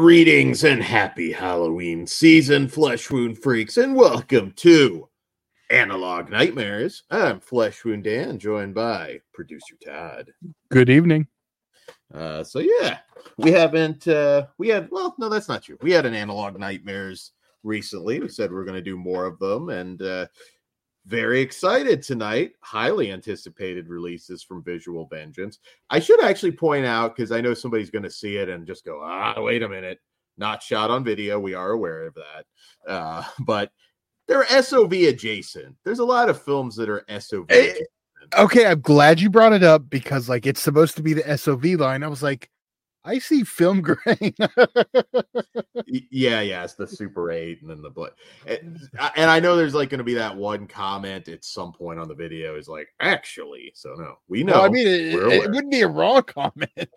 Greetings and happy Halloween season, Flesh Wound Freaks, and welcome to Analog Nightmares. I'm Flesh Wound Dan, joined by producer Todd. Good evening. Uh, so yeah, we haven't uh, we had well, no, that's not true. We had an Analog Nightmares recently. We said we are going to do more of them, and uh, very excited tonight. Highly anticipated releases from Visual Vengeance. I should actually point out because I know somebody's going to see it and just go, ah, wait a minute, not shot on video. We are aware of that, uh, but they're SOV adjacent. There's a lot of films that are SOV. Hey, okay, I'm glad you brought it up because like it's supposed to be the SOV line. I was like, I see film grain. yeah, yeah, it's the Super 8 and then the blood. And, eh, mm. and I know there's like going to be that one comment at some point on the video is like, actually. So, no, we know. Well, I mean, it, it, wouldn't be a wrong comment.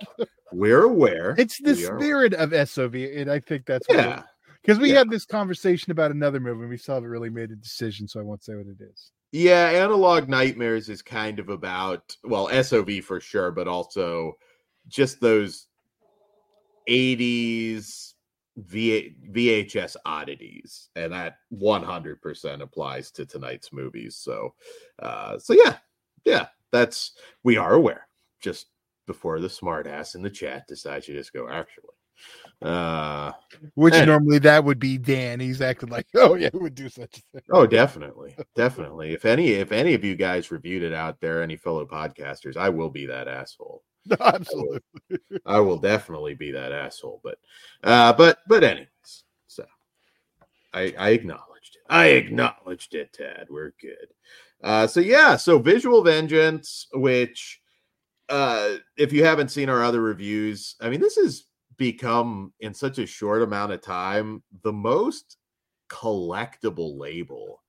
we're aware. It's the we spirit of SOV. And I think that's yeah. Because we yeah. had this conversation about another movie and we still haven't really made a decision. So I won't say what it is. Yeah, Analog Nightmares is kind of about, well, SOV for sure, but also just those 80s v- VHS oddities, and that 100% applies to tonight's movies. So, uh, so yeah, yeah, that's we are aware. Just before the smartass in the chat decides to just go actually. Uh, which and, normally that would be Dan. He's acting like, oh yeah, would do such a thing. Oh, definitely, definitely. If any, if any of you guys reviewed it out there, any fellow podcasters, I will be that asshole. No, absolutely. I will, I will, definitely be that asshole. But, uh, but, but, anyways, so I, I acknowledged it. I acknowledged it, Tad. We're good. Uh, so yeah, so Visual Vengeance, which, uh, if you haven't seen our other reviews, I mean, this has become in such a short amount of time the most collectible label,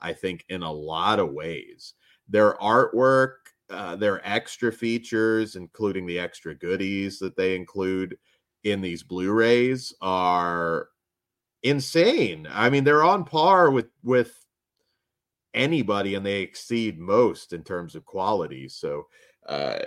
I think, in a lot of ways. Their artwork uh, their extra features, including the extra goodies that they include in these Blu-rays, are insane. I mean, they're on par with with anybody, and they exceed most in terms of quality. So, uh,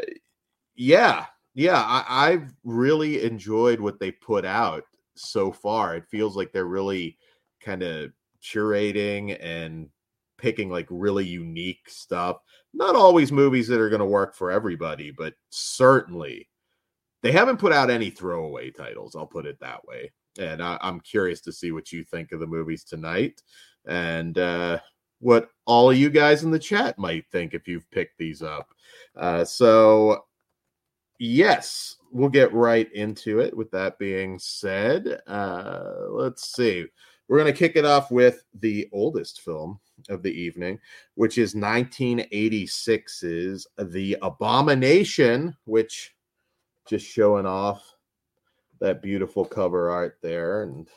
yeah, yeah, I, I've really enjoyed what they put out so far. It feels like they're really kind of curating and picking like really unique stuff. Not always movies that are going to work for everybody, but certainly they haven't put out any throwaway titles. I'll put it that way. And I, am curious to see what you think of the movies tonight and uh, what all of you guys in the chat might think if you've picked these up. Uh, so, yes, we'll get right into it. With that being said, uh, let's see. We're going to kick it off with the oldest film of the evening, which is 1986's The Abomination, which just showing off that beautiful cover art there. And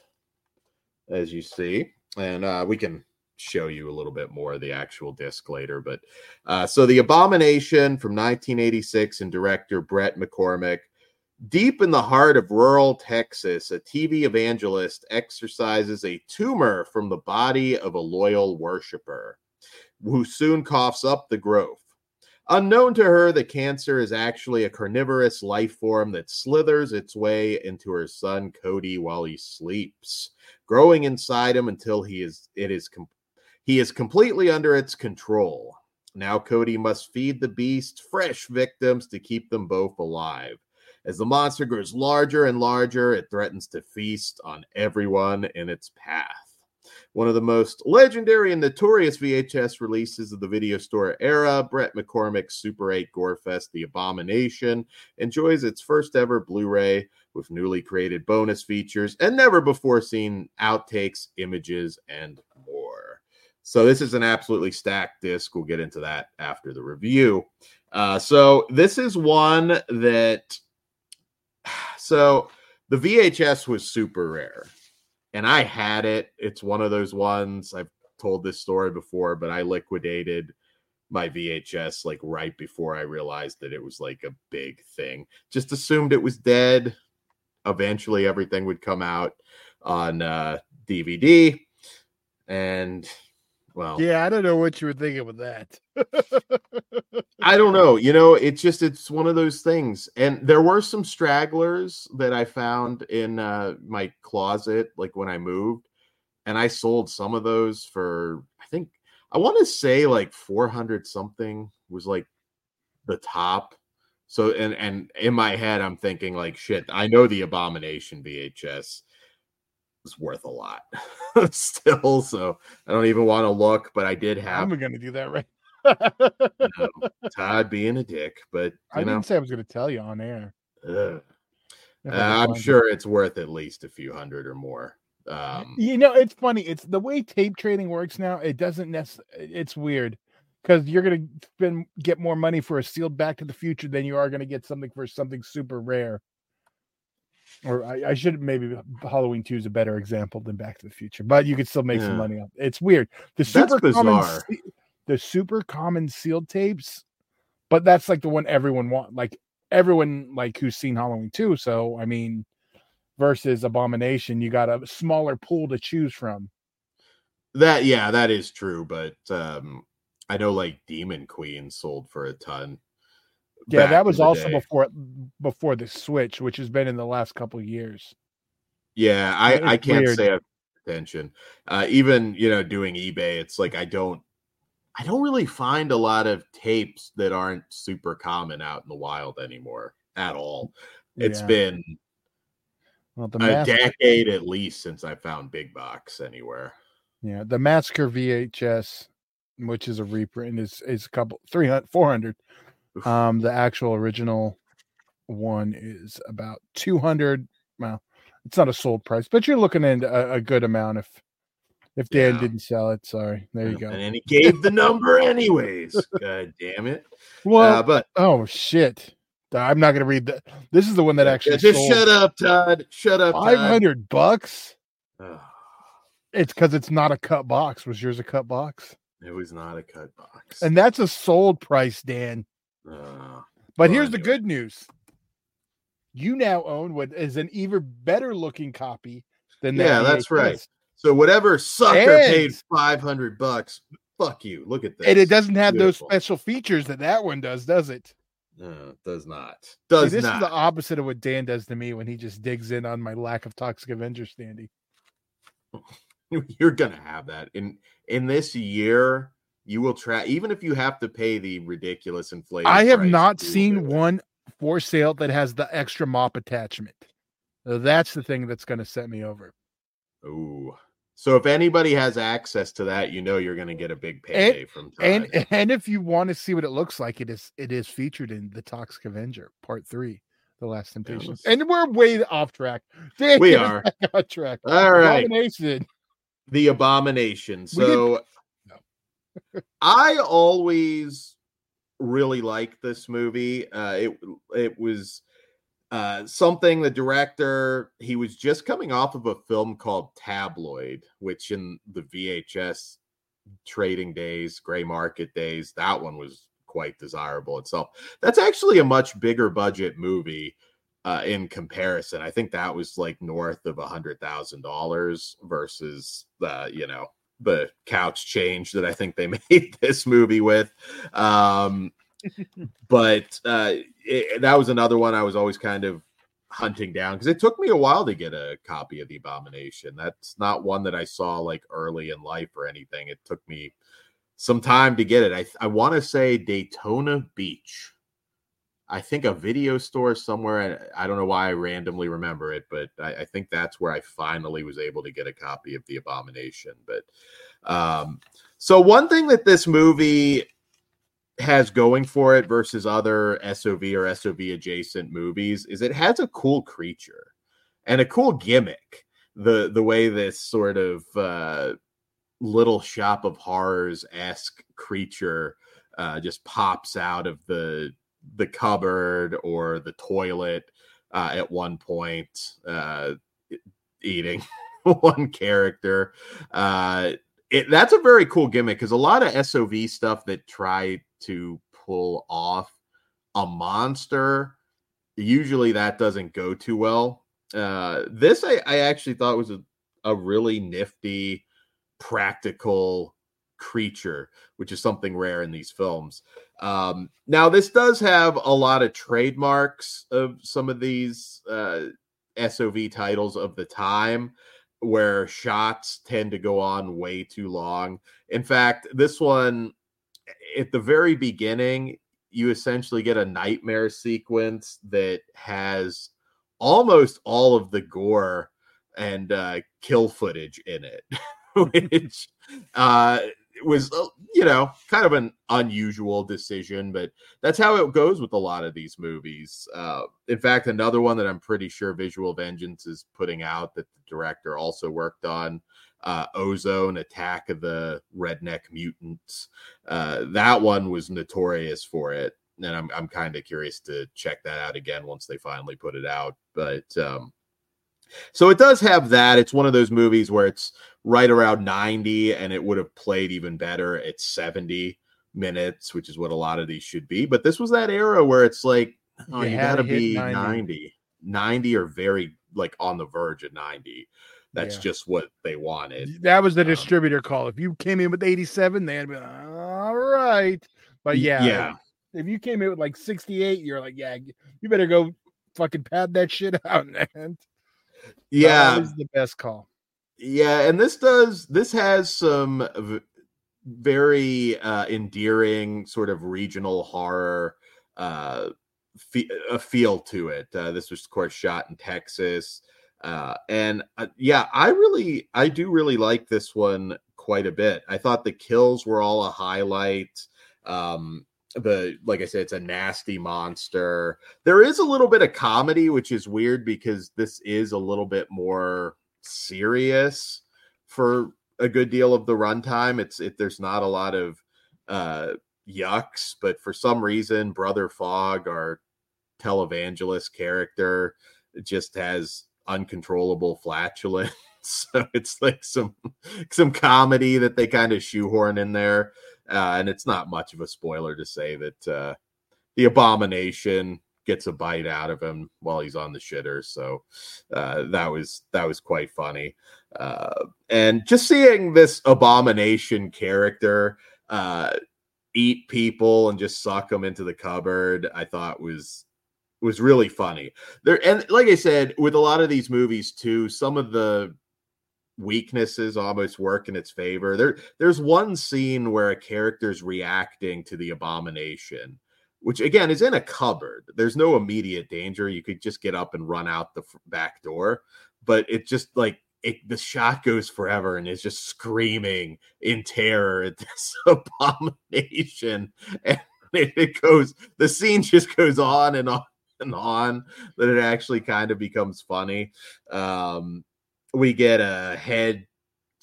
as you see, and uh, we can show you a little bit more of the actual disc later. But uh, so The Abomination from 1986 and director Bret McCormick Deep in the heart of rural Texas, a TV evangelist exorcises a tumor from the body of a loyal worshiper who soon coughs up the growth. Unknown to her, the cancer is actually a carnivorous life form that slithers its way into her son Cody while he sleeps, growing inside him until he is it is com- he is completely under its control. Now Cody must feed the beast fresh victims to keep them both alive. As the monster grows larger and larger, it threatens to feast on everyone in its path. One of the most legendary and notorious VHS releases of the video store era, Bret McCormick's Super 8 Gorefest The Abomination, enjoys its first ever Blu ray with newly created bonus features and never before seen outtakes, images, and more. So, this is an absolutely stacked disc. We'll get into that after the review. Uh, so, this is one that so the VHS was super rare, and I had it. It's one of those ones I've told this story before, but I liquidated my VHS like right before I realized that it was like a big thing. Just assumed it was dead. Eventually, everything would come out on uh, DVD, and Well, yeah, I don't know what you were thinking with that. I don't know. You know, it's just it's one of those things. And there were some stragglers that I found in uh, my closet, like when I moved, and I sold some of those for I think I want to say like four hundred something was like the top. So and and in my head, I'm thinking like shit. I know the Abomination VHS is worth a lot still. So I don't even want to look, but I did have. I'm gonna do that right. you know, Todd being a dick, but I know, didn't say I was gonna tell you on air. Uh, I'm sure it's worth at least a few hundred or more. Um, You know, it's funny. It's the way tape trading works now. It doesn't necessarily. It's weird because you're gonna spend get more money for a sealed Back to the Future than you are gonna get something for something super rare. Or I, I should maybe Halloween Two is a better example than Back to the Future, but you could still make Yeah. some money on. It's weird. The That's super common, the super common sealed tapes, but that's like the one everyone want. Like everyone like who's seen Halloween Two. So I mean, versus Abomination, you got a smaller pool to choose from. that yeah, that is true, but um, I know like Demon Queen sold for a ton. Yeah, that was also day. before before the Switch, which has been in the last couple years. Yeah, I It's I can't weird. say I've attention. Uh, even you know doing eBay, it's like I don't I don't really find a lot of tapes that aren't super common out in the wild anymore at all. It's Yeah. been Well, the a Mas- decade at least since I found big box anywhere. yeah, the Massacre VHS, which is a reprint, is is a couple 300 400. Um, the actual original one is about 200. Well, it's not a sold price, but you're looking at a, a good amount if if Dan Yeah. didn't sell it. Sorry, there you go. And then he gave the number anyways. God damn it. Well, uh, but oh shit, I'm not gonna read that. This is the one that yeah, actually just shut up, Todd. Shut up, Five hundred bucks. It's because it's not a cut box. Was yours a cut box? it was not a cut box. And that's a sold price, Dan. Uh, But here's the good news. You now own what is an even better looking copy than that. Yeah, that's right. So whatever sucker And- paid five hundred bucks, fuck you. Look at this. And it doesn't have Beautiful. those special features that that one does, does it? No, it does not. See, Does this not. is the opposite of what Dan does to me when he just digs in on my lack of Toxic Avenger standing. You're gonna have that in in this year. You will try, even if you have to pay the ridiculous inflation. I have not seen one for sale that has the extra mop attachment. That's the thing that's going to set me over. Ooh. So if anybody has access to that, you know you're going to get a big payday from Todd. And and if you want to see what it looks like, it is it is featured in the Toxic Avenger Part Three, The Last Temptation. And we're way off track. We are. on track. All right. Abomination. the abomination. So I always really liked this movie. Uh, it it was uh, something the director he was just coming off of a film called Tabloid, which in the VHS trading days, gray market days, that one was quite desirable itself. That's actually a much bigger budget movie uh, in comparison. I think that was like north of a hundred thousand dollars versus the you know the couch change that I think they made this movie with. Um, but uh, it, that was another one I was always kind of hunting down because it took me a while to get a copy of the Abomination. That's not one that I saw like early in life or anything. It took me some time to get it. I I want to say Daytona Beach. I think a video store somewhere. I I don't know why I randomly remember it, but I, I think that's where I finally was able to get a copy of the Abomination. But um, so one thing that this movie has going for it versus other SOV or SOV adjacent movies is it has a cool creature and a cool gimmick. The the way this sort of uh, little shop of horrors esque creature uh, just pops out of the the cupboard or the toilet uh, at one point, uh, eating one character. Uh, it, that's a very cool gimmick because a lot of SOV stuff that try to pull off a monster, usually that doesn't go too well. Uh, this I, I actually thought was a, a really nifty, practical creature, which is something rare in these films. Um, now, this does have a lot of trademarks of some of these uh, SOV titles of the time where shots tend to go on way too long. In fact, this one at the very beginning, you essentially get a nightmare sequence that has almost all of the gore and uh, kill footage in it, which uh, was uh, you know kind of an unusual decision, but that's how it goes with a lot of these movies. Uh, in fact, another one that I'm pretty sure Visual Vengeance is putting out that the director also worked on. Uh, Ozone Attack of the Redneck Mutants. Uh, that one was notorious for it, and I'm I'm kind of curious to check that out again once they finally put it out. But um, so it does have that. It's one of those movies where it's right around 90 and it would have played even better at 70 minutes, which is what a lot of these should be. But this was that era where it's like, oh, you, you got to be 90. 90. 90 or very like on the verge of 90. That's yeah. just what they wanted. That was the um, distributor call. If you came in with 87, they'd be like, all right. But yeah, yeah. If you came in with like 68, you're like, yeah, you better go fucking pad that shit out, man. Yeah, that was the best call. Yeah, and this does this has some v- very uh, endearing sort of regional horror uh, a feel to it. Uh, this was, of course, shot in Texas, uh, and uh, yeah, I really, I do really like this one quite a bit. I thought the kills were all a highlight. Um, the like I said, it's a nasty monster. There is a little bit of comedy, which is weird because this is a little bit more serious for a good deal of the runtime. It's it there's not a lot of uh yucks, but for some reason, Brother Fog, our televangelist character, just has uncontrollable flatulence. so it's like some some comedy that they kind of shoehorn in there uh, and it's not much of a spoiler to say that uh, the abomination gets a bite out of him while he's on the shitter. So uh, that was that was quite funny. Uh, and just seeing this abomination character uh, eat people and just suck them into the cupboard, I thought was was really funny. There and like I said, with a lot of these movies too, some of the weaknesses almost work in its favor. There, there's one scene where a character's reacting to the abomination, which again is in a cupboard. There's no immediate danger. You could just get up and run out the back door, but it just like it, the shot goes forever and is just screaming in terror at this abomination, and it, it goes. The scene just goes on and on and on that it actually kind of becomes funny. Um, we get a head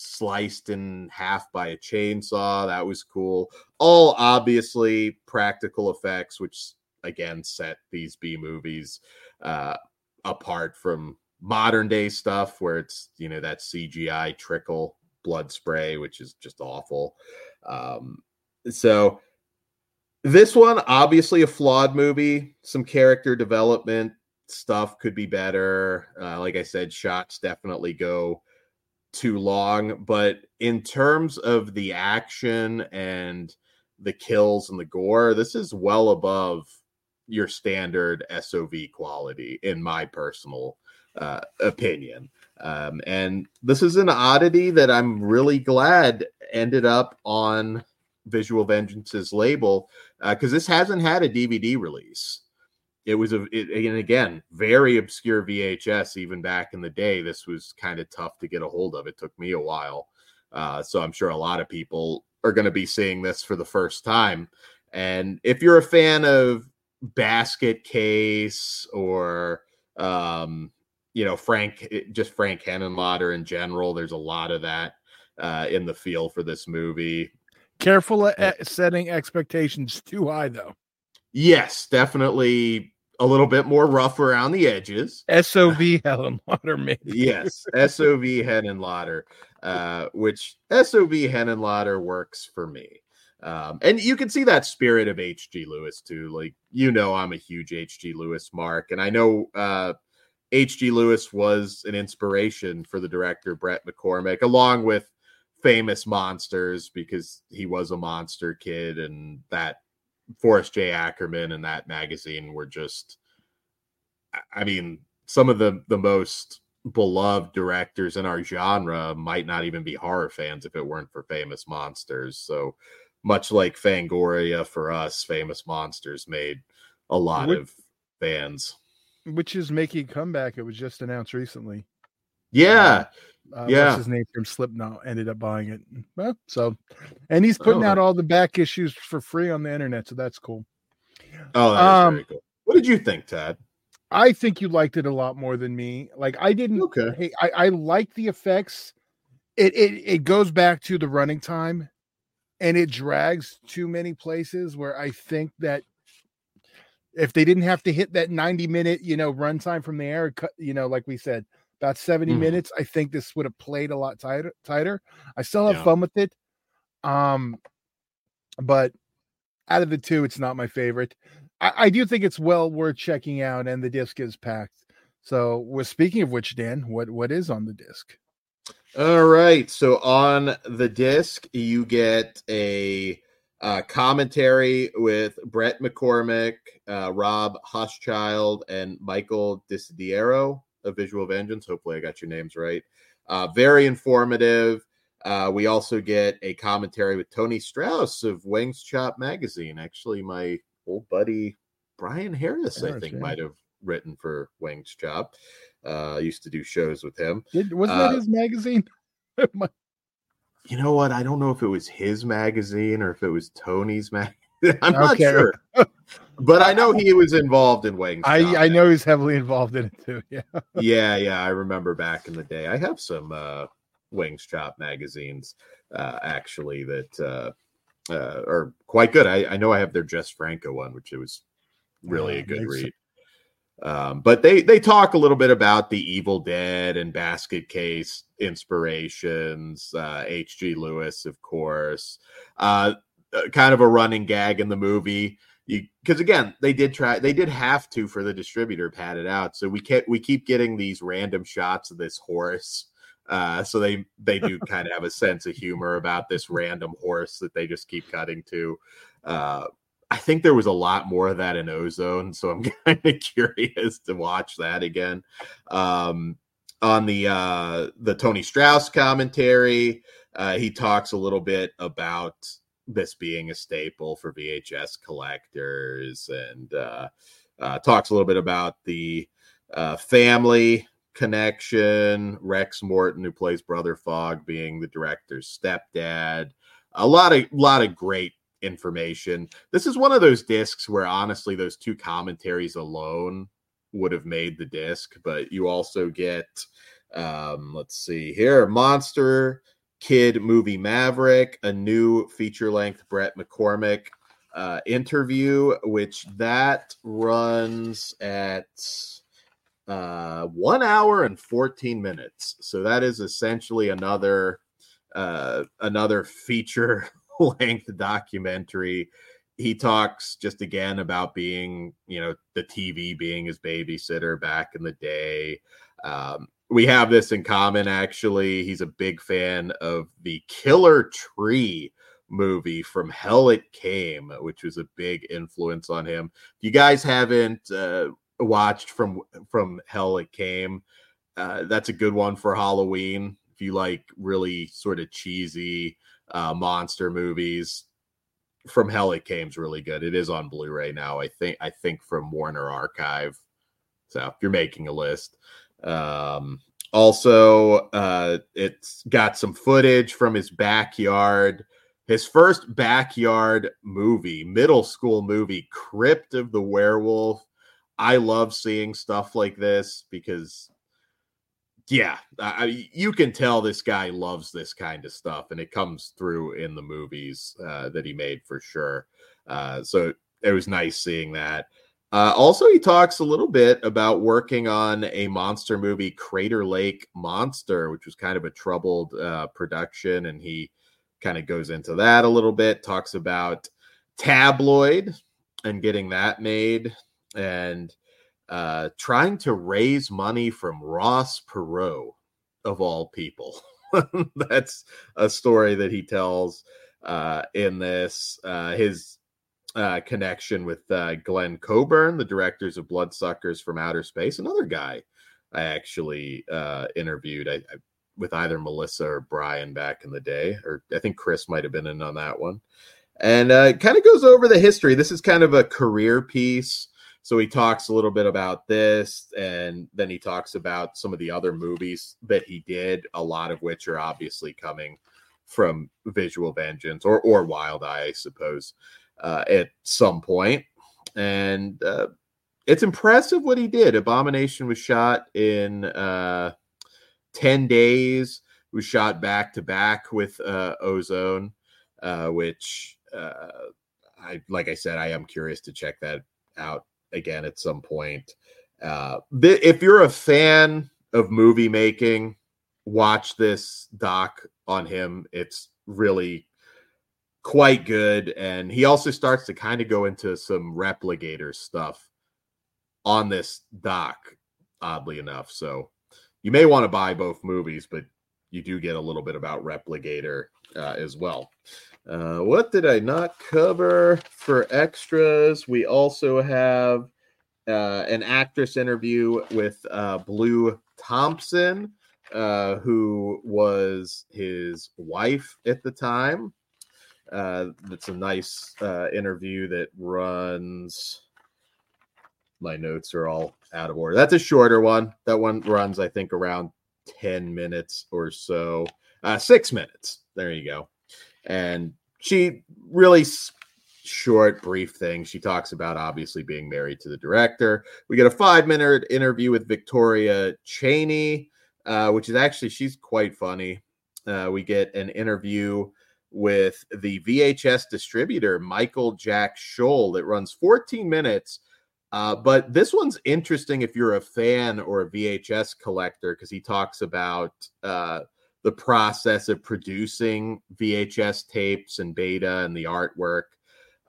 sliced in half by a chainsaw. That was cool. All obviously practical effects, which again set these B movies uh, apart from modern day stuff where it's you know that CGI trickle blood spray, which is just awful. Um, so this one obviously a flawed movie, some character development stuff could be better. Uh, like I said, shots definitely go too long. But in terms of the action and the kills and the gore, this is well above your standard SOV quality, in my personal uh, opinion. Um, and this is an oddity that I'm really glad ended up on Visual Vengeance's label because uh, this hasn't had a DVD release it was a it, and again very obscure VHS even back in the day. This was kind of tough to get a hold of. It took me a while, uh, so I'm sure a lot of people are going to be seeing this for the first time. And if you're a fan of Basket Case or um, you know Frank, just Frank Henenlotter in general, there's a lot of that uh, in the feel for this movie. Careful at setting expectations too high, though. Yes, definitely a little bit more rough around the edges. SOV Henenlotter, maybe. yes, SOV Henenlotter, uh, which SOV Henenlotter works for me. Um, and you can see that spirit of H.G. Lewis too. Like, you know, I'm a huge H.G. Lewis mark, and I know uh, H.G. Lewis was an inspiration for the director Bret McCormick, along with famous monsters because he was a monster kid and that Forrest J. Ackerman and that magazine were just I mean some of the the most beloved directors in our genre might not even be horror fans if it weren't for famous monsters. So much like Fangoria for us, famous monsters made a lot which, of fans. Which is making a comeback. It was just announced recently. Yeah. Um, Uh, yeah. What's his name from Slipknot ended up buying it. Well, so, and he's putting oh. out all the back issues for free on the internet. So that's cool. Oh, um, very cool. What did you think, Tad? I think you liked it a lot more than me. Like I didn't. Okay. Hey, I I like the effects. It it it goes back to the running time, and it drags too many places where I think that if they didn't have to hit that 90 minute you know runtime from the air you know like we said about 70 mm. minutes i think this would have played a lot tighter tighter i still have yeah. fun with it um but out of the two it's not my favorite I, I do think it's well worth checking out, and the disc is packed. So, well, speaking of which, Dan, what what is on the disc? All right. So on the disc, you get a uh, commentary with Bret McCormick, uh, Rob Hauschild, and Michael Desiderio of Visual Vengeance. Hopefully, I got your names right. Uh, very informative. Uh, we also get a commentary with Tony Strauss of Weng's Chop Magazine. Actually, my old buddy Brian Harris, Harris I think, yeah. might have written for Weng's Chop. Uh, used to do shows with him. Did, wasn't uh, that his magazine? you know what? I don't know if it was his magazine or if it was Tony's magazine. I'm not sure. but I know he was involved in Wings. I, I know he's heavily involved in it too. Yeah. yeah, yeah. I remember back in the day. I have some uh Weng's Chop magazines uh actually that uh uh, are quite good. I, I know I have their Jess Franco one, which it was really yeah, a good read. Um, but they they talk a little bit about the Evil Dead and Basket Case inspirations. Uh, H.G. Lewis, of course. Uh, kind of a running gag in the movie. Because again, they did try, they did have to for the distributor pad it out. So we kept we keep getting these random shots of this horse uh, so they they do kind of have a sense of humor about this random horse that they just keep cutting to. Uh, I think there was a lot more of that in Ozone, so I'm kind of curious to watch that again. Um, on the uh, the Tony Strauss commentary, uh, he talks a little bit about this being a staple for VHS collectors, and uh, uh, talks a little bit about the uh, family connection. Rex Morton, who plays Brother Fogg, being the director's stepdad. A lot of lot of great information. This is one of those discs where honestly, those two commentaries alone would have made the disc, but you also get um, let's see here, Monster Kid movie Maverick, a new feature length Bret McCormick uh, interview, which that runs at uh, one hour and 14 minutes. So that is essentially another uh, another feature length documentary. He talks just again about being, you know, the TV being his babysitter back in the day. Um, we have this in common, actually. He's a big fan of the Killer Tree movie from Hell It Came, which was a big influence on him. If you guys haven't uh, watched from from Hell It Came. Uh, that's a good one for Halloween. If you like really sort of cheesy uh, monster movies, from Hell It Came's really good. It is on Blu-ray now. I think I think from Warner Archive. So if you're making a list, um, also uh, it's got some footage from his backyard. His first backyard movie, middle school movie, Crypt of the Werewolf I love seeing stuff like this because, yeah, I, you can tell this guy loves this kind of stuff, and it comes through in the movies uh, that he made for sure. Uh, so it was nice seeing that. Uh, also, he talks a little bit about working on a monster movie, Crater Lake Monster, which was kind of a troubled uh, production, and he kind of goes into that a little bit. Talks about Tabloid and getting that made and uh, trying to raise money from Ross Perot, of all people. That's a story that he tells uh, in this. Uh, his uh, connection with uh, Glenn Coburn, the directors of Bloodsuckers from Outer Space, another guy I actually uh, interviewed I, I, with either Melissa or Brian back in the day, or I think Chris might have been in on that one. And uh, it kind of goes over the history. This is kind of a career piece. So he talks a little bit about this, and then he talks about some of the other movies that he did, a lot of which are obviously coming from Visual Vengeance or or Wild Eye, I suppose, uh, at some point. And uh, it's impressive what he did. Abomination was shot in uh, 10 days, was shot back to back with uh, Ozone, uh, which, uh, I like I said, I am curious to check that out again at some point. Uh, th- if you're a fan of movie making, watch this doc on him. It's really quite good. And he also starts to kind of go into some Repligator stuff on this doc, oddly enough. So you may want to buy both movies, but you do get a little bit about Repligator uh, as well. Uh, what did I not cover for extras? We also have uh, an actress interview with uh, Blue Thompson, uh, who was his wife at the time. Uh, that's a nice uh, interview that runs. My notes are all out of order. That's a shorter one. That one runs, I think, around 10 minutes or so. Uh, six minutes. There you go. And she really short, brief thing. She talks about obviously being married to the director. We get a five minute interview with Victoria Cheney, uh, which is actually, she's quite funny. Uh, we get an interview with the VHS distributor, Michael Jack Scholl, that runs 14 minutes. Uh, but this one's interesting if you're a fan or a VHS collector because he talks about uh, the process of producing VHS tapes and beta and the artwork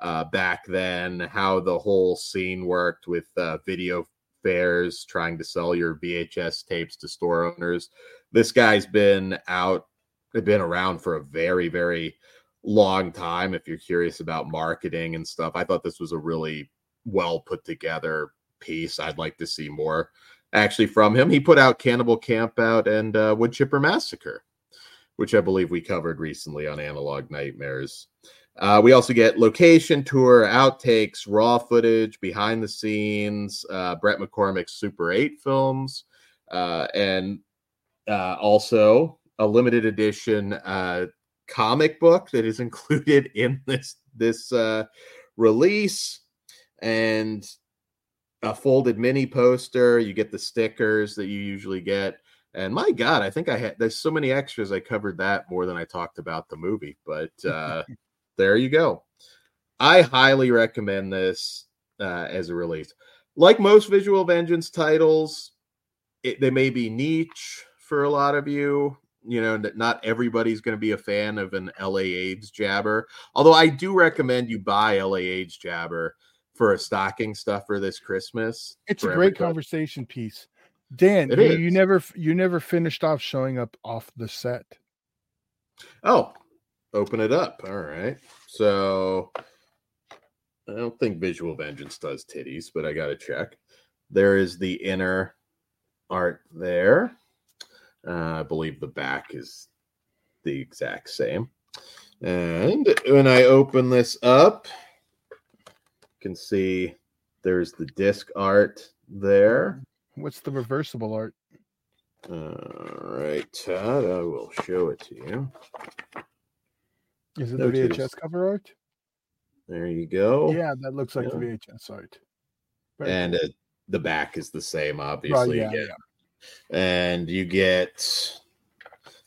uh, back then, how the whole scene worked with uh, video fairs trying to sell your VHS tapes to store owners. This guy's been out, been around for a very, very long time. If you're curious about marketing and stuff, I thought this was a really well put together piece. I'd like to see more actually from him. He put out Cannibal Campout and uh, Woodchipper Massacre, which I believe we covered recently on Analog Nightmares. Uh, we also get location tour, outtakes, raw footage, behind the scenes, uh, Bret McCormick's Super 8 films, uh, and uh, also a limited edition uh, comic book that is included in this this uh, release, and a folded mini poster. You get the stickers that you usually get. And my God, I think I had there's so many extras. I covered that more than I talked about the movie, but uh, there you go. I highly recommend this uh, as a release. Like most Visual Vengeance titles, it, they may be niche for a lot of you. You know, not everybody's going to be a fan of an LA AIDS jabber. Although I do recommend you buy LA AIDS jabber for a stocking stuffer this Christmas. It's a great everybody. conversation piece. Dan, you, you never you never finished off showing up off the set. Oh, open it up. All right. So I don't think Visual Vengeance does titties, but I got to check. There is the inner art there. Uh, I believe the back is the exact same. And when I open this up, you can see there's the disc art there. What's the reversible art? All right, Todd, I will show it to you. Is it the VHS cover art? There you go. Yeah, that looks like yeah. the VHS art. Very and cool. uh, the back is the same, obviously. yeah, yeah. And you get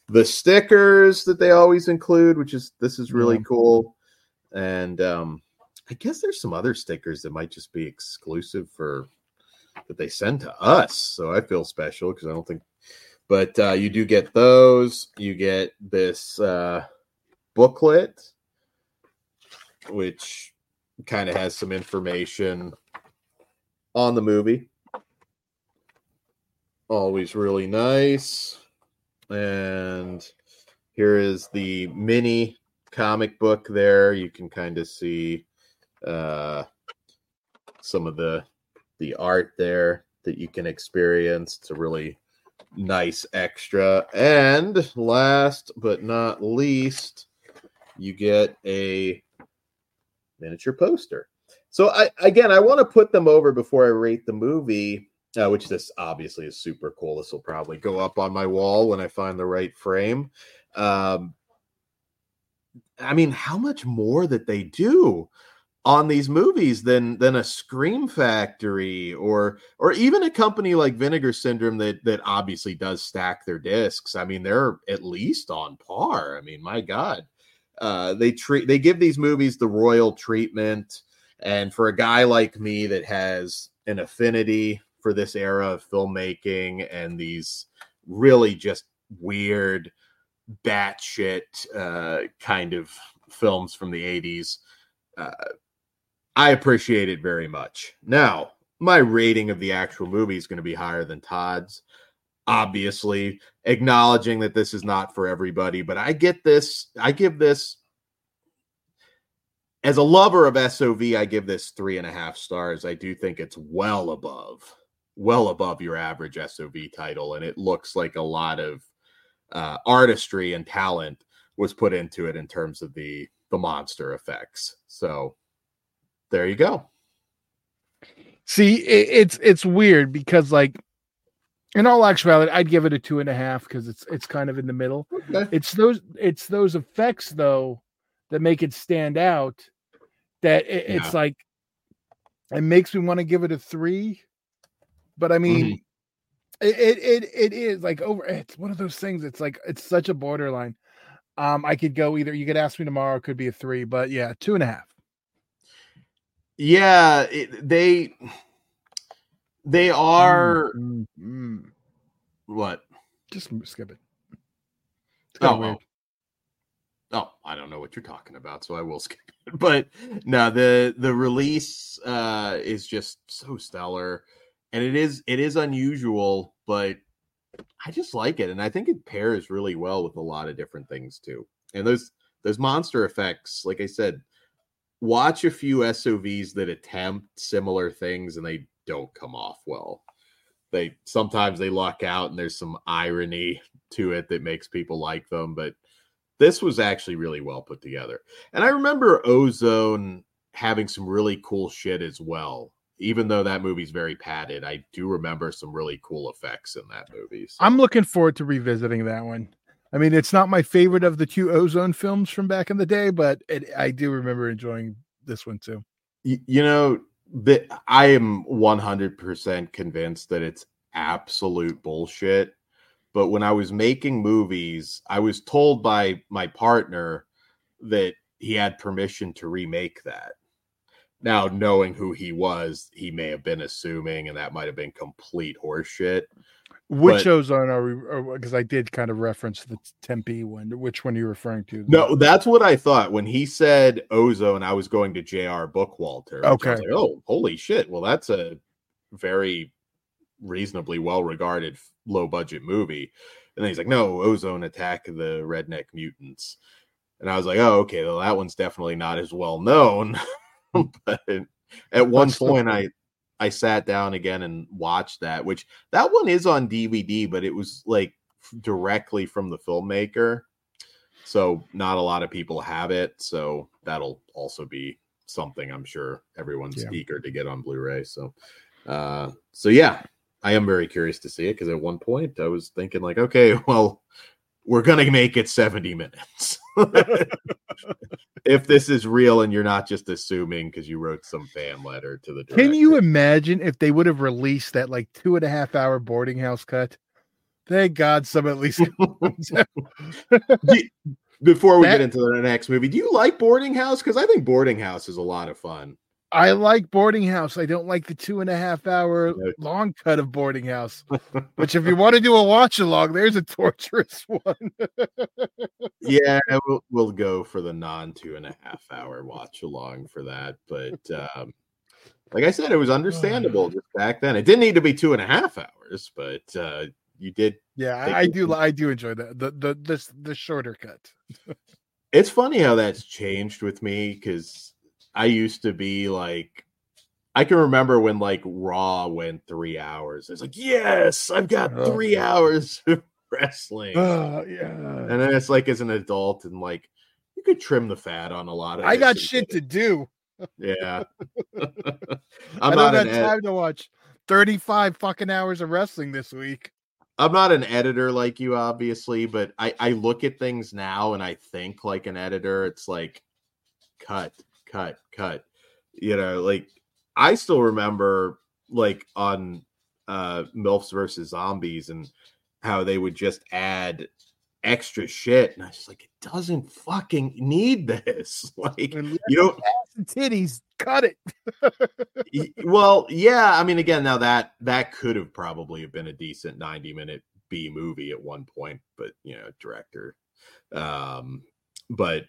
the stickers that they always include, which is this is really yeah. cool. And um, I guess there's some other stickers that might just be exclusive for that they send to us. So I feel special because I don't think, but uh, you do get those. You get this uh, booklet, which kind of has some information on the movie. Always really nice. And here is the mini comic book there. You can kind of see uh, some of the the art there that you can experience. It's a really nice extra. And last but not least, you get a miniature poster. So I again, I want to put them over before I rate the movie, uh, which this obviously is super cool. This will probably go up on my wall when I find the right frame. Um, I mean, how much more that they do on these movies than than a Scream Factory or or even a company like Vinegar Syndrome that that obviously does stack their discs. I mean, they're at least on par. I mean, my God, uh, they treat they give these movies the royal treatment. And for a guy like me that has an affinity for this era of filmmaking and these really just weird, batshit uh, kind of films from the 80s, uh, I appreciate it very much. Now, my rating of the actual movie is going to be higher than Todd's. Obviously, acknowledging that this is not for everybody, but I get this. I give this as a lover of SOV, I give this three and a half stars. I do think it's well above, well above your average SOV title, and it looks like a lot of uh, artistry and talent was put into it in terms of the the monster effects. So there you go. See, it, it's it's weird because like in all actuality, I'd give it a two and a half because it's it's kind of in the middle. Okay. It's those it's those effects though that make it stand out. That it, yeah. it's like it makes me want to give it a three, but I mean, mm-hmm. it, it it it is like over. It's one of those things. It's like it's such a borderline. Um, I could go either. You could ask me tomorrow. It could be a three, but yeah, two and a half. Yeah, it, they they are mm-hmm. what? Just skip it. Oh, oh, oh, I don't know what you're talking about, so I will skip it. But no, the the release uh is just so stellar, and it is it is unusual, but I just like it, and I think it pairs really well with a lot of different things too. And those those monster effects, like I said, watch a few SOVs that attempt similar things and they don't come off well. They sometimes they luck out and there's some irony to it that makes people like them, but this was actually really well put together. And I remember Ozone having some really cool shit as well. Even though that movie's very padded, I do remember some really cool effects in that movie. So. I'm looking forward to revisiting that one. I mean, it's not my favorite of the two Ozone films from back in the day, but it, I do remember enjoying this one too. You, you know, that I am 100% convinced that it's absolute bullshit. But when I was making movies, I was told by my partner that he had permission to remake that. Now, knowing who he was, he may have been assuming, and that might have been complete horseshit. Which but, ozone are we? Because I did kind of reference the Tempe one. Which one are you referring to? No, that's what I thought when he said ozone. I was going to J.R. Bookwalter. Okay. Like, oh, holy shit! Well, that's a very reasonably well regarded low budget movie. And then he's like, no, ozone attack the redneck mutants. And I was like, oh, okay, well, that one's definitely not as well known. but at one point, I I sat down again and watched that, which that one is on DVD, but it was like directly from the filmmaker. So not a lot of people have it. So that'll also be something I'm sure everyone's yeah. eager to get on Blu-ray. So uh so yeah, I am very curious to see it because at one point I was thinking like, okay, well, we're gonna make it 70 minutes. if this is real and you're not just assuming because you wrote some fan letter to the director. Can you imagine if they would have released that like two and a half hour boarding house cut? Thank God some at least. Before we that, get into the next movie, do you like Boarding House? Because I think Boarding House is a lot of fun. I like Boarding House. I don't like the two and a half hour long cut of Boarding House. Which, if you want to do a watch along, there's a torturous one. yeah, we'll, we'll go for the non two and a half hour watch along for that. But um, like I said, it was understandable just back then. It didn't need to be two and a half hours, but uh, you did. Yeah, I, I do. I do enjoy the the the this the shorter cut. It's funny how that's changed with me because I used to be like, I can remember when like Raw went three hours. It's like, yes, I've got Oh. three hours of wrestling. Oh yeah. and then it's like as an adult and like you could trim the fat on a lot of I got shit to do. yeah I i'm don't not have an ed- time to watch 35 fucking hours of wrestling this week. i'm not an editor like you obviously but i i look at things now and i think like an editor it's like cut cut cut you know like i still remember like on uh milfs versus zombies and how they would just add extra shit and i was like it doesn't fucking need this like you don't titties, cut it. Well yeah i mean again now that that could have probably have been a decent 90 minute b movie at one point but you know director um but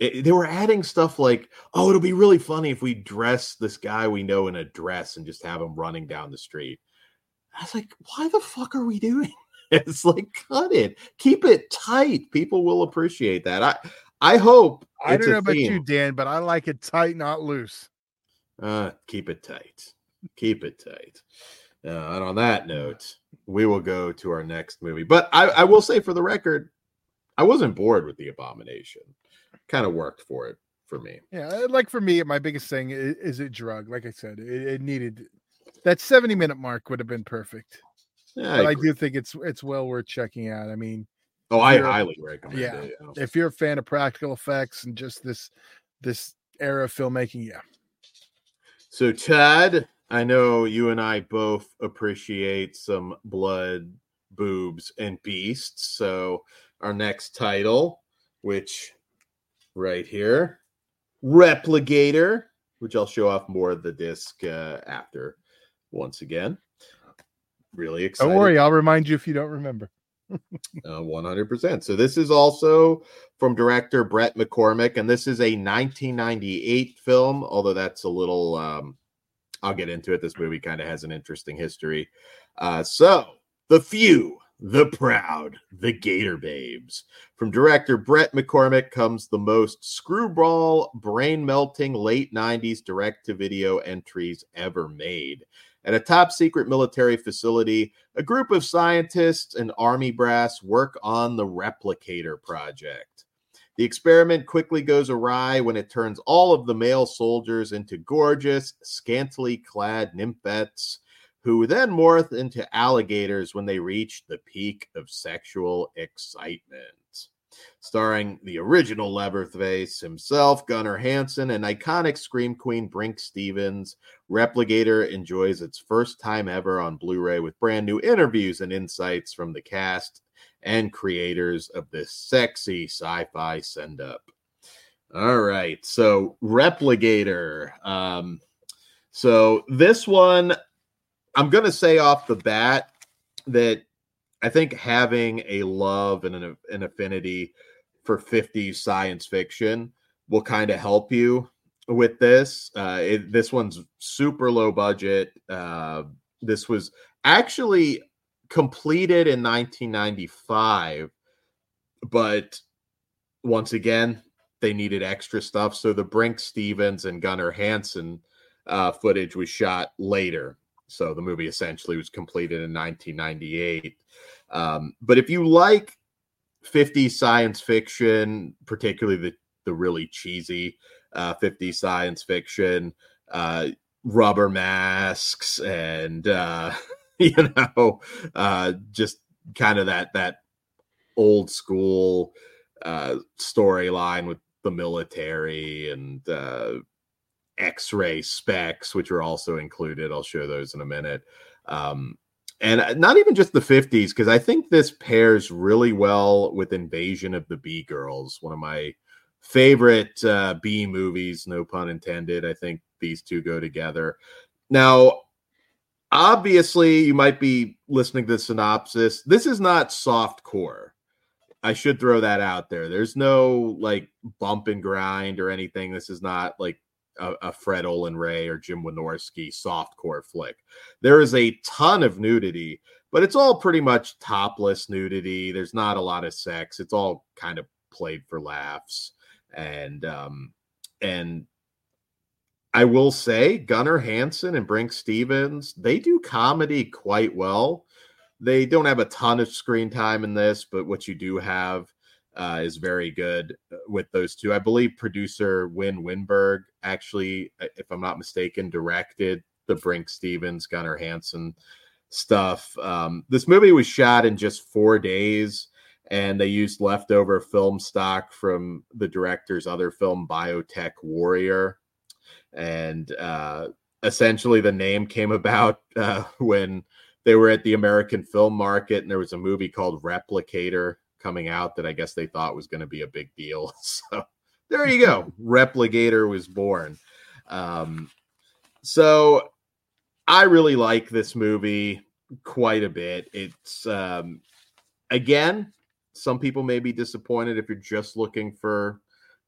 it, they were adding stuff like oh it'll be really funny if we dress this guy we know in a dress and just have him running down the street i was like why the fuck are we doing it's like cut it keep it tight people will appreciate that i i hope I don't know about you. Dan, but I like it tight, not loose. Uh, keep it tight. Keep it tight. Uh, and on that note, we will go to our next movie. But I, I will say for the record, I wasn't bored with the abomination. Kind of worked for it for me. Yeah, like for me, my biggest thing is, is it drug. Like I said, it, it needed that 70 minute mark would have been perfect. Yeah, I But I agree. do think it's it's well worth checking out. I mean, oh, I highly recommend yeah. it. yeah. if you're a fan of practical effects and just this this era of filmmaking, yeah. So, Chad, I know you and I both appreciate some blood, boobs, and beasts. So, our next title, which right here, Repligator, which I'll show off more of the disc uh, after once again. Really excited. Don't worry, I'll remind you if you don't remember. Uh, 100%. So this is also from director Bret McCormick, and this is a 1998 film, although that's a little, um, I'll get into it. This movie kind of has an interesting history. Uh, so, The Few, The Proud, The Gator Babes. From director Bret McCormick comes the most screwball, brain melting late 90s direct to video entries ever made. At a top secret military facility, a group of scientists and army brass work on the Repligator project. The experiment quickly goes awry when it turns all of the male soldiers into gorgeous, scantily clad nymphets, who then morph into alligators when they reach the peak of sexual excitement. Starring the original Leatherface himself, Gunnar Hansen, and iconic Scream Queen Brinke Stevens, Repligator enjoys its first time ever on Blu ray with brand new interviews and insights from the cast and creators of this sexy sci fi send up. All right. So, Repligator. Um, so, this one, I'm going to say off the bat that I think having a love and an, an affinity for 50s science fiction will kind of help you with this. Uh, it, this one's super low budget. Uh, this was actually completed in 1995, but once again, they needed extra stuff. So the Brinke Stevens and Gunnar Hansen uh, footage was shot later. So the movie essentially was completed in 1998. Um, but if you like 50 science fiction, particularly the, the really cheesy uh, 50 science fiction, uh, rubber masks, and uh, you know, uh, just kind of that that old school uh, storyline with the military and uh, X-ray specs, which are also included. I'll show those in a minute. Um, and not even just the 50s, because I think this pairs really well with Invasion of the Bee Girls, one of my favorite uh, B movies, no pun intended. I think these two go together. Now, obviously, you might be listening to the synopsis. This is not soft core. I should throw that out there. There's no like bump and grind or anything. This is not like a, a Fred Olen Ray or Jim Wynorski soft core flick. There is a ton of nudity, but it's all pretty much topless nudity. There's not a lot of sex. It's all kind of played for laughs, and um, and I will say Gunnar Hansen and Brinke Stevens they do comedy quite well. They don't have a ton of screen time in this, but what you do have uh, is very good uh, with those two. I believe producer Win Winberg actually, uh, if I'm not mistaken, directed the Brinke Stevens Gunnar Hansen stuff. Um, this movie was shot in just four days, and they used leftover film stock from the director's other film, Biotech Warrior. And uh, essentially, the name came about uh, when they were at the American film market, and there was a movie called Replicator coming out that I guess they thought was going to be a big deal. So there you go. Repligator was born. Um, so I really like this movie quite a bit. It's um, again, some people may be disappointed if you're just looking for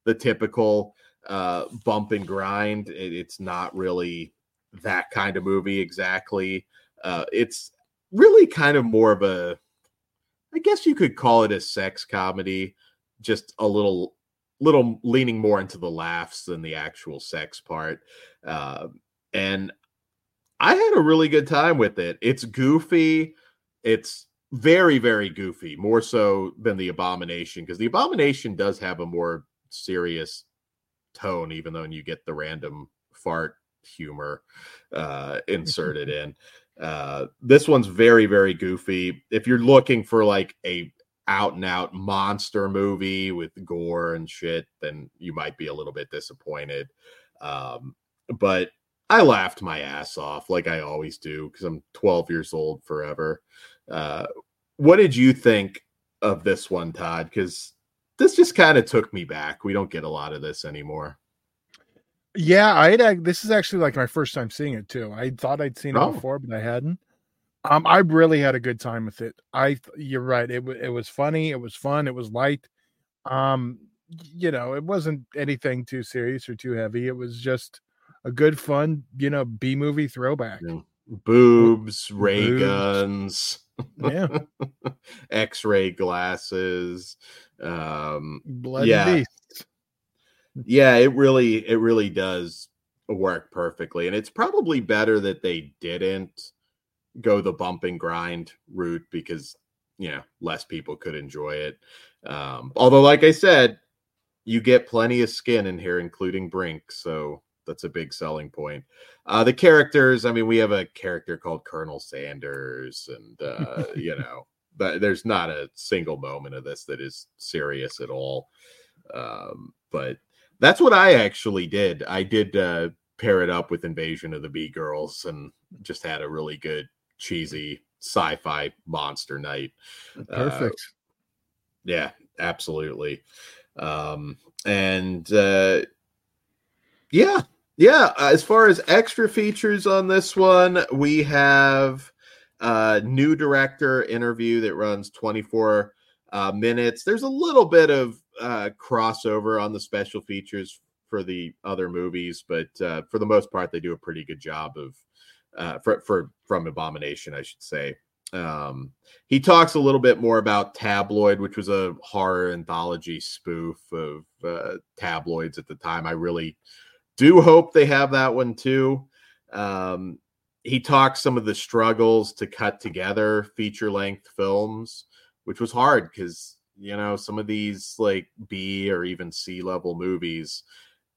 the typical uh, bump and grind. It, it's not really that kind of movie exactly. Uh, it's really kind of more of a I guess you could call it a sex comedy, just a little little leaning more into the laughs than the actual sex part. Uh, and I had a really good time with it. It's goofy. It's very, very goofy, more so than the abomination, because the abomination does have a more serious tone, even though you get the random fart humor uh, inserted in. Uh, this one's very, very goofy. If you're looking for like a out and out monster movie with gore and shit, then you might be a little bit disappointed. Um, but I laughed my ass off like I always do because I'm 12 years old forever. Uh, what did you think of this one, Todd? Because this just kind of took me back. We don't get a lot of this anymore. Yeah, I had. This is actually like my first time seeing it too. I thought I'd seen it oh. before, but I hadn't. Um, I really had a good time with it. I, you're right. It was it was funny. It was fun. It was light. Um, you know, it wasn't anything too serious or too heavy. It was just a good, fun, you know, B movie throwback. Yeah. Boobs, ray Boobs. guns, yeah, X-ray glasses, um, blood yeah yeah, it really it really does work perfectly. And it's probably better that they didn't go the bump and grind route because you know less people could enjoy it. Um, although, like I said, you get plenty of skin in here, including Brinke, so that's a big selling point. Uh, the characters, I mean, we have a character called Colonel Sanders, and uh, you know, but there's not a single moment of this that is serious at all. Um, but that's what I actually did. I did uh, pair it up with Invasion of the Bee Girls and just had a really good cheesy sci-fi monster night. Perfect. Uh, yeah, absolutely. Um, and uh, yeah, yeah. As far as extra features on this one, we have a new director interview that runs 24 uh, minutes. There's a little bit of uh, crossover on the special features for the other movies, but uh, for the most part, they do a pretty good job of uh, for, for from Abomination, I should say. Um, he talks a little bit more about Tabloid, which was a horror anthology spoof of uh, tabloids at the time. I really do hope they have that one too. Um, he talks some of the struggles to cut together feature length films, which was hard because you know some of these like b or even c level movies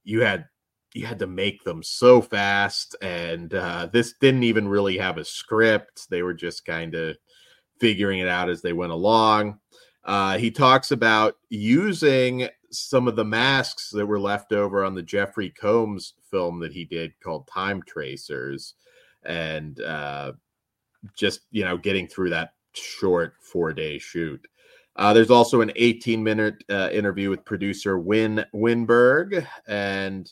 you had you had to make them so fast and uh, this didn't even really have a script. They were just kind of figuring it out as they went along. Uh, he talks about using some of the masks that were left over on the jeffrey combs film that he did called time tracers and uh, just you know getting through that short four day shoot. Uh, there's also an 18 minute uh, interview with producer Win Winberg, and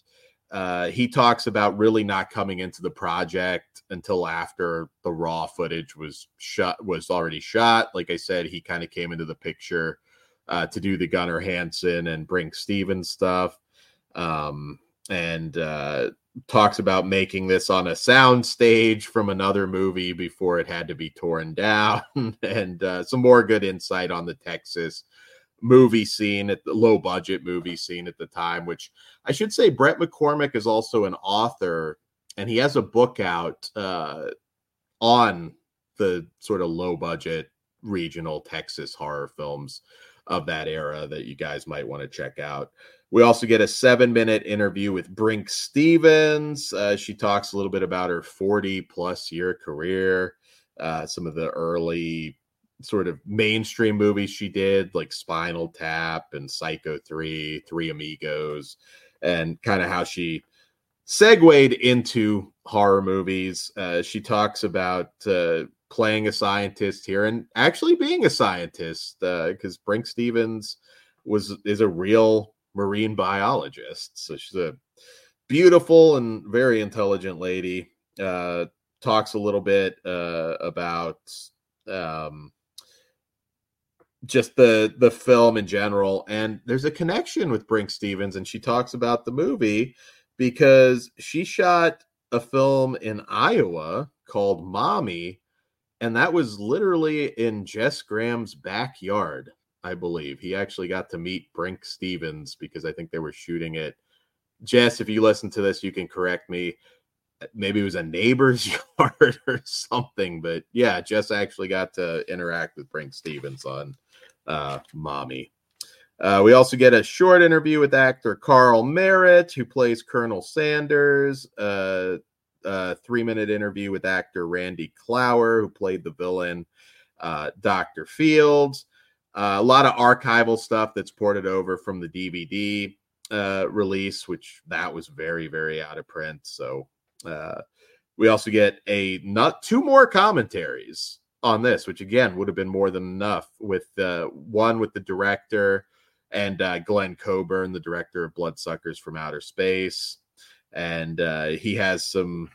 uh, he talks about really not coming into the project until after the raw footage was shot was already shot. Like I said, he kind of came into the picture uh, to do the Gunnar Hansen and Brinke Stevens stuff. Um, and uh, talks about making this on a sound stage from another movie before it had to be torn down, and uh, some more good insight on the Texas movie scene at the low budget movie scene at the time. Which I should say, Bret McCormick is also an author, and he has a book out uh, on the sort of low budget regional Texas horror films of that era that you guys might want to check out. We also get a seven minute interview with Brinke Stevens. Uh, she talks a little bit about her 40 plus year career, uh, some of the early sort of mainstream movies she did, like Spinal Tap and Psycho 3, Three Amigos, and kind of how she segued into horror movies. Uh, she talks about uh, playing a scientist here and actually being a scientist because uh, Brinke Stevens was is a real marine biologist. So she's a beautiful and very intelligent lady. Uh, talks a little bit uh, about um, just the the film in general, and there's a connection with Brinke Stevens, and she talks about the movie because she shot a film in Iowa called Mommy, and that was literally in Jess Graham's backyard. I believe. He actually got to meet Brinke Stevens because I think they were shooting it. Jess, if you listen to this, you can correct me. Maybe it was a neighbor's yard or something, but yeah, Jess actually got to interact with Brinke Stevens on uh, Mommy. Uh, we also get a short interview with actor Carl Merritt, who plays Colonel Sanders. Uh, a three minute interview with actor Randy Clower, who played the villain uh, Dr. Fields. Uh, a lot of archival stuff that's ported over from the DVD uh, release, which that was very, very out of print. So uh, we also get a not two more commentaries on this, which again would have been more than enough. With uh, one with the director and uh, Glenn Coburn, the director of Bloodsuckers from Outer Space, and uh, he has some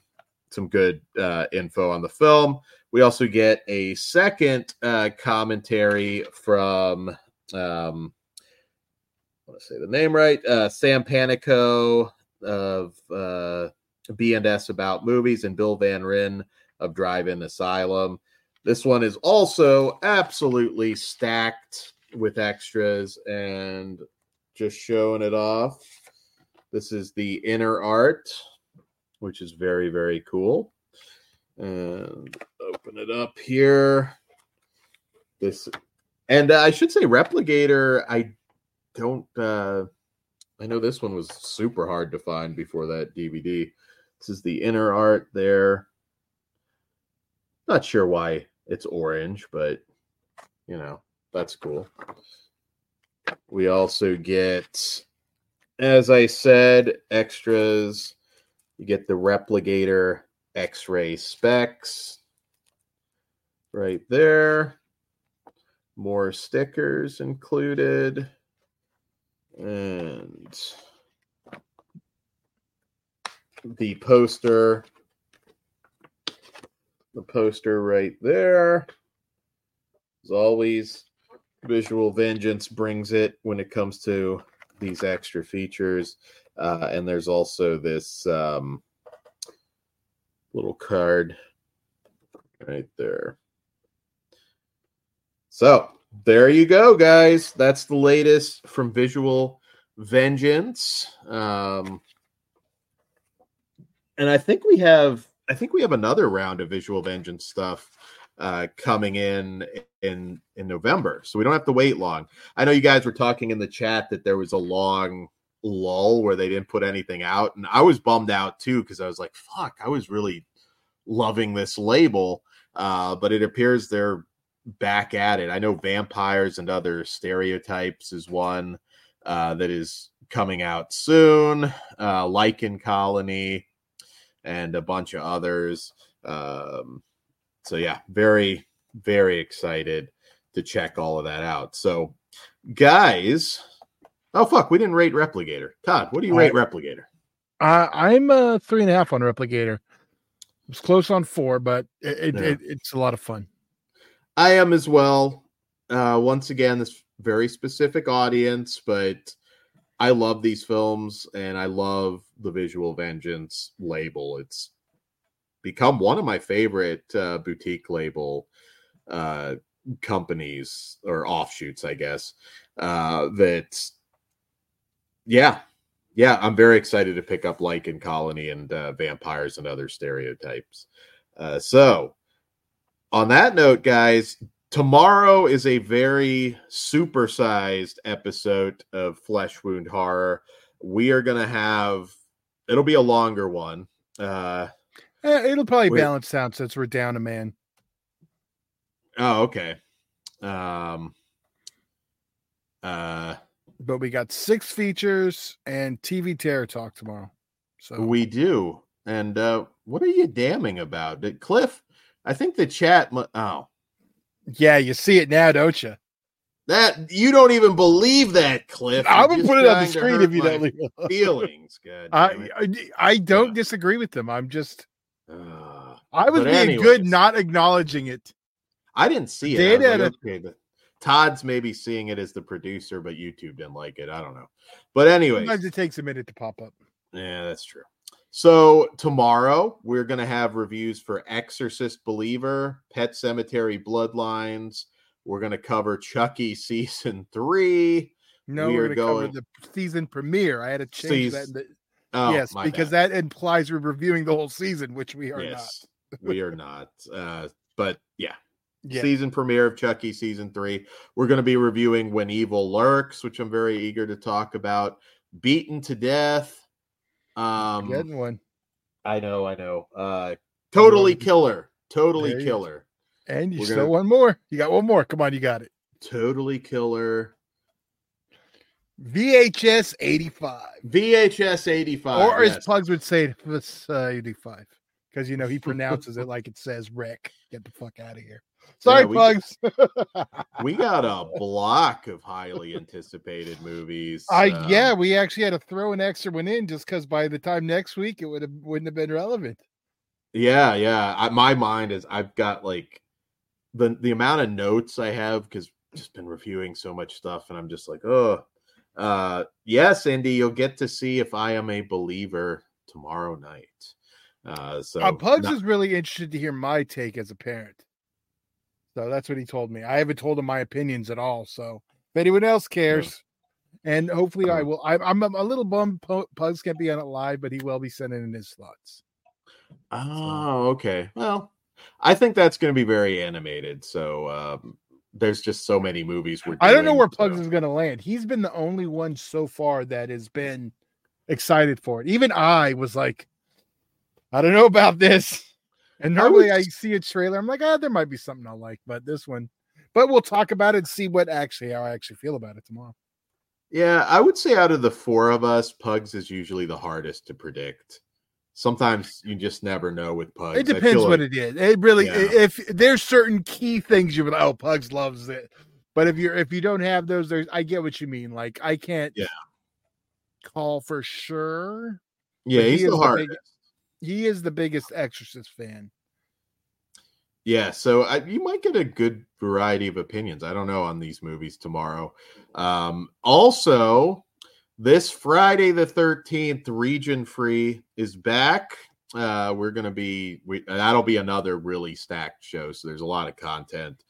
some good uh, info on the film. We also get a second uh, commentary from, um, I want to say the name right, uh, Sam Panico of uh, B&S About Movies and Bill Van Ryn of Drive-In Asylum. This one is also absolutely stacked with extras and just showing it off. This is the inner art, which is very, very cool and open it up here. This and I should say Repligator. I don't. uh I know this one was super hard to find before that DVD. This is the inner art there. Not sure why it's orange, but you know that's cool. We also get, as I said, extras. You get the Repligator X-ray specs right there. More stickers included. And the poster. The poster right there. As always, Visual Vengeance brings it when it comes to these extra features. Uh, and there's also this um, little card right there. So there you go, guys. That's the latest from Visual Vengeance. Um, and I think we have, I think we have another round of Visual Vengeance stuff uh, coming in in in November, so we don't have to wait long. I know you guys were talking in the chat that there was a long lull where they didn't put anything out. And I was bummed out too because I was like, fuck, I was really loving this label. Uh, but it appears they're back at it. I know vampires and other stereotypes is one uh, that is coming out soon. Uh, Lycan Colony and a bunch of others. Um, so yeah, very very excited to check all of that out. So, guys, Oh fuck, we didn't rate Repligator. Todd, what do you rate Repligator? Uh, I'm a three and a half on Repligator. It's close on four, but it, it, Yeah. it, it's a lot of fun. I am as well. Uh, once again, this very specific audience, but I love these films and I love the Visual Vengeance label. It's become one of my favorite uh, boutique label uh, companies or offshoots, I guess. Uh, that, yeah, yeah, I'm very excited to pick up Lycan Colony and uh, vampires and other stereotypes. Uh, so, on that note, guys, tomorrow is a very supersized episode of Flesh Wound Horror. We are going to have, it'll be a longer one. Uh, eh, it'll probably balance out since we're down a man. Oh, okay. Um, uh, but we got six features and TV Terror Talk tomorrow. So we do. And uh, what are you damning about? Did Cliff? I think the chat. Oh, yeah, you see it now, don't you? That you don't even believe that, Cliff. I'm gonna put it on the screen if you don't leave feelings. Good. I, I, I don't yeah. disagree with them. I'm just. Uh, I was being anyways, good, not acknowledging it. I didn't see it. Like, okay, the, Todd's maybe seeing it as the producer, but YouTube didn't like it. I don't know. But anyway, sometimes it takes a minute to pop up. Yeah, that's true. So tomorrow we're gonna have reviews for Exorcist Believer, Pet Sematary Bloodlines. We're gonna cover Chucky season three. No, we are cover the season premiere. I had to change season... that. The... Oh, yes, because bad. that implies we're reviewing the whole season, which we are yes, not. we are not. Uh, but yeah, yeah. season premiere of Chucky season three. We're going to be reviewing When Evil Lurks, which I'm very eager to talk about. Beaten to Death. Um, Good one. I know, I know. Uh, totally killer. Totally killer. And you We're still gonna... one more. You got one more. Come on, you got it. Totally killer. VHS 85. VHS 85. Or yes. as Pugs would say, uh, 85. Because, you know, he pronounces it like it says Rick. Get the fuck out of here. Sorry, yeah, we, Pugs. we got a block of highly anticipated movies. I um, yeah, we actually had to throw an extra one in just because by the time next week it would have wouldn't have been relevant. Yeah, yeah. I, my mind is I've got like the the amount of notes I have because just been reviewing so much stuff, and I'm just like, oh, uh, yes, Indy, you'll get to see if I am a believer tomorrow night. Uh, so uh, Pugs not- is really interested to hear my take as a parent. So that's what he told me. I haven't told him my opinions at all. So if anyone else cares, yeah. and hopefully I will. I, am a little bummed Pugs can't be on it live, but he will be sending in his thoughts. Oh, okay. Well, I think that's going to be very animated. So um, there's just so many movies. We're I don't know where Pugs so. is going to land. He's been the only one so far that has been excited for it. Even I was like, I don't know about this. And normally I, I, see a trailer, I'm like, ah, there might be something I'll like, but this one, but we'll talk about it and see what actually how I actually feel about it tomorrow. Yeah, I would say out of the four of us, Pugs is usually the hardest to predict. Sometimes you just never know with Pugs. It depends what like, it is. It really, yeah. if there's certain key things you would, oh, Pugs loves it. But if you're if you don't have those, there's I get what you mean. Like I can't, yeah, call for sure. Yeah, he's he the hardest. The he is the biggest Exorcist fan. Yeah, so I, you might get a good variety of opinions. I don't know on these movies tomorrow. Um, also, this Friday the thirteenth, Region Free is back. Uh, we're gonna be we, that'll be another really stacked show. So there's a lot of content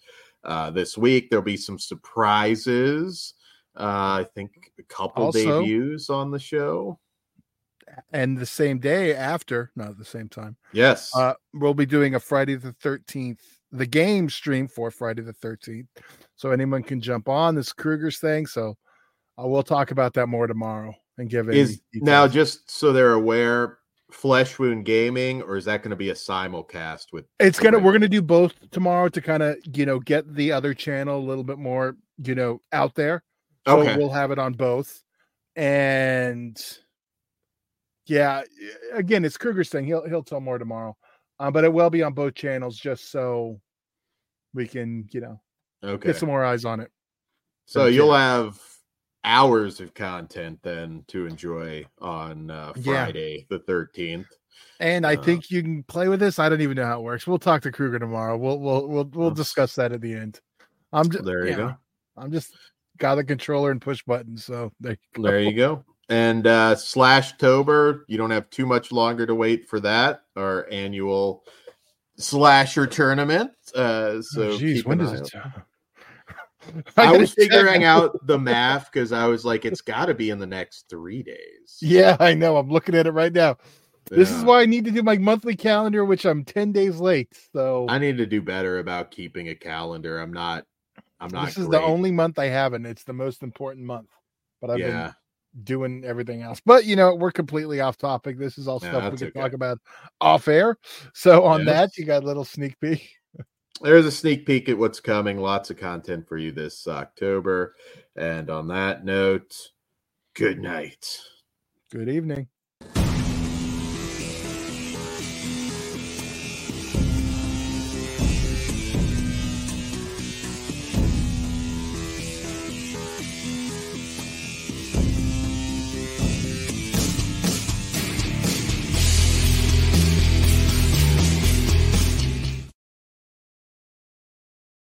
uh, this week. There'll be some surprises. Uh, I think a couple also, debuts on the show and the same day after, not at the same time. Yes, uh, we'll be doing a Friday the Thirteenth, the game stream for Friday the Thirteenth, so anyone can jump on this Krueger's thing. So uh, we'll talk about that more tomorrow and give it. Is now just so they're aware, Flesh Wound Gaming, or is that going to be a simulcast with? It's gonna. We're gonna do both tomorrow to kind of you know get the other channel a little bit more you know out there. So okay. we'll have it on both, and yeah, again, it's Krueger's thing. He'll he'll tell more tomorrow, um, but it will be on both channels just so we can you know okay. get some more eyes on it. So you'll have hours of content then to enjoy on uh, Friday yeah. the thirteenth. And I uh, think you can play with this. I don't even know how it works. We'll talk to Kruger tomorrow. We'll we'll we'll we'll discuss that at the end. I'm just there. You yeah, go. I'm just got the controller and push buttons. So there you go. There you go. And uh slash Tober, you don't have too much longer to wait for that, our annual slasher tournament. Uh so oh, geez, when does it I, I was figuring out the math because I was like, it's got to be in the next three days. Yeah, I know. I'm looking at it right now. Yeah. This is why I need to do my monthly calendar, which I'm 10 days late. So I need to do better about keeping a calendar. I'm not, I'm not. This is great. the only month I haven't. It's the most important month, but I've yeah. been doing everything else. But you know, we're completely off topic. This is all stuff we can okay. talk about off air. So on yes. that, you got a little sneak peek. There's a sneak peek at what's coming. Lots of content for you this October. And on that note, good night. Good evening.